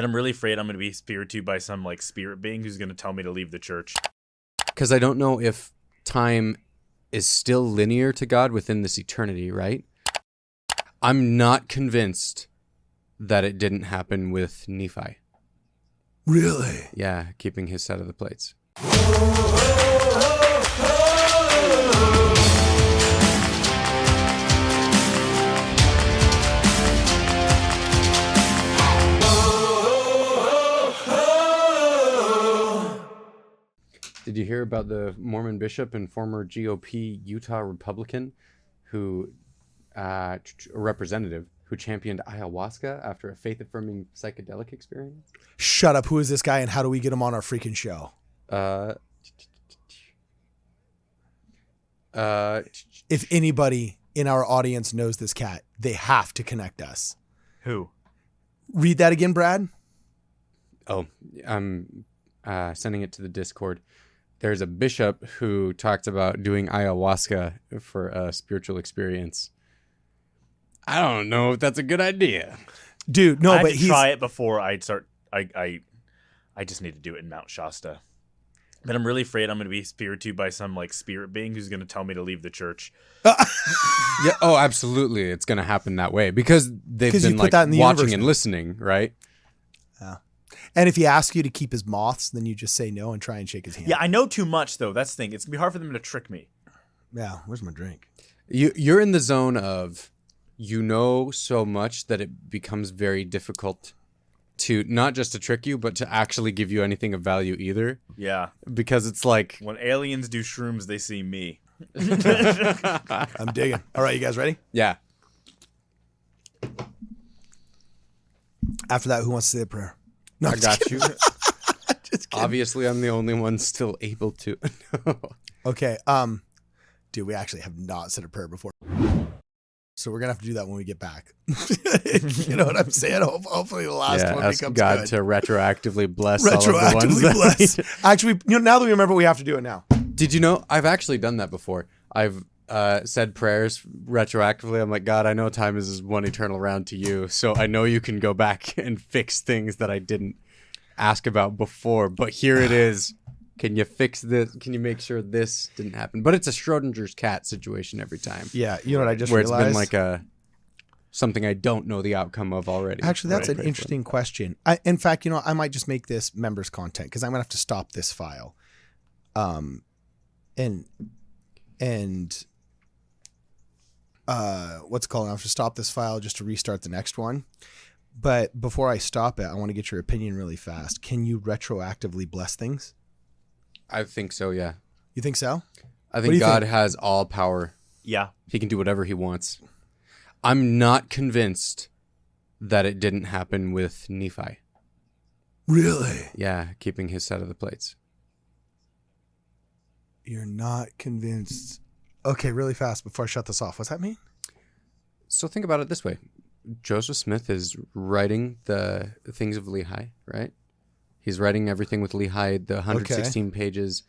But I'm really afraid I'm going to be speared to by some like spirit being who's going to tell me to leave the church. Because I don't know if time is still linear to God within this eternity, right? I'm not convinced that it didn't happen with Nephi. Really? Yeah, keeping his side of the plates. Did you hear about the Mormon bishop and former GOP Utah Republican who, uh, ch- representative who championed ayahuasca after a faith affirming psychedelic experience? Shut up. Who is this guy and how do we get him on our freaking show? Uh, uh, If anybody in our audience knows this cat, they have to connect us. Who? Read that again, Brad. oh, I'm uh, sending it to the Discord. There's a bishop who talked about doing ayahuasca for a spiritual experience. I don't know if that's a good idea. Dude, no, I have but to he's try it before I start. I, I I just need to do it in Mount Shasta. But I'm really afraid I'm going to be speared to by some like spirit being who's going to tell me to leave the church. Yeah. Oh, absolutely. It's going to happen that way because they've been like that in the watching universe and listening, right? And if he asks you to keep his moths, then you just say no and try and shake his hand. Yeah, I know too much though. That's the thing. It's gonna be hard for them to trick me. Yeah. Where's my drink? You you're in the zone of you know so much that it becomes very difficult to not just to trick you, but to actually give you anything of value either. Yeah. Because it's like When aliens do shrooms, they see me. I'm digging. All right, you guys ready? yeah. After that, who wants to say a prayer? No, I got you. Obviously I'm the only one still able to. Okay. Um, dude, we actually have not said a prayer before. So we're gonna have to do that when we get back. you know what I'm saying? Hopefully the last yeah, one ask becomes God good. to retroactively bless all of the ones Retroactively bless. Actually, you know, now that we remember, we have to do it now. Did you know I've actually done that before? I've uh, said prayers retroactively. I'm like, God, I know time is one eternal round to you, so I know you can go back and fix things that I didn't ask about before. But here it is. Can you fix this? Can you make sure this didn't happen? But it's a Schrodinger's cat situation every time, Yeah, you know what I just where it's been like a something I don't know the outcome of already. Actually, that's Right. an interesting question. I, in fact, you know, I might just make this members content because I'm gonna have to stop this file. Um, and and uh, what's it called? I have to stop this file just to restart the next one. But before I stop it, I want to get your opinion really fast. Can you retroactively bless things? I think so. Yeah, You think so? I think God think? has all power. Yeah. He can do whatever he wants. I'm not convinced that it didn't happen with Nephi. Really? Yeah, keeping his side of the plates. You're not convinced? Okay, really fast before I shut this off. What's that mean? So think about it this way Joseph Smith is writing the things of Lehi, right? He's writing everything with Lehi, the 116 pages.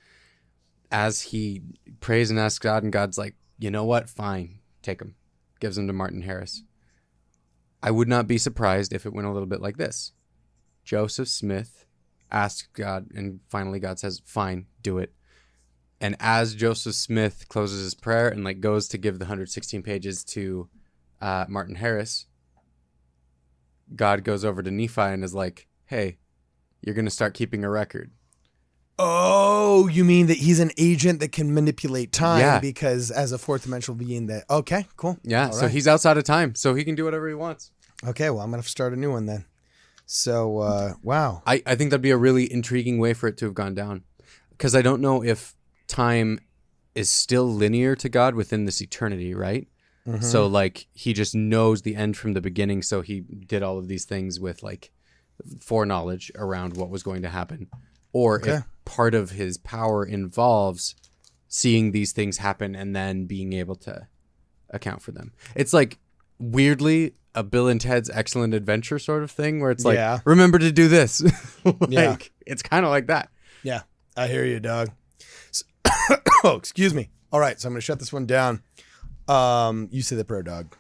As he prays and asks God, and God's like, you know what? Fine, take him. Gives him to Martin Harris. I would not be surprised if it went a little bit like this Joseph Smith asks God, and finally God says, fine, do it. And as Joseph Smith closes his prayer and like goes to give the 116 pages to uh, Martin Harris, God goes over to Nephi and is like, "Hey, you're gonna start keeping a record." Oh, you mean that he's an agent that can manipulate time Yeah. because as a fourth dimensional being that okay, cool. Yeah, All so right. he's outside of time, so he can do whatever he wants. Okay, well I'm gonna start a new one then. So uh wow. I, I think that'd be a really intriguing way for it to have gone down, because I don't know if time is still linear to God within this eternity, right? Mm-hmm. So like he just knows the end from the beginning, so he did all of these things with like foreknowledge around what was going to happen, or Okay. if part of his power involves seeing these things happen and then being able to account for them. It's like weirdly a Bill and Ted's Excellent Adventure sort of thing, where it's like, Yeah. remember to do this. like, Yeah. it's kind of like that. Yeah, I hear you, dog. Oh, excuse me. All right, so I'm gonna shut this one down. Um, you say the prayer, dog.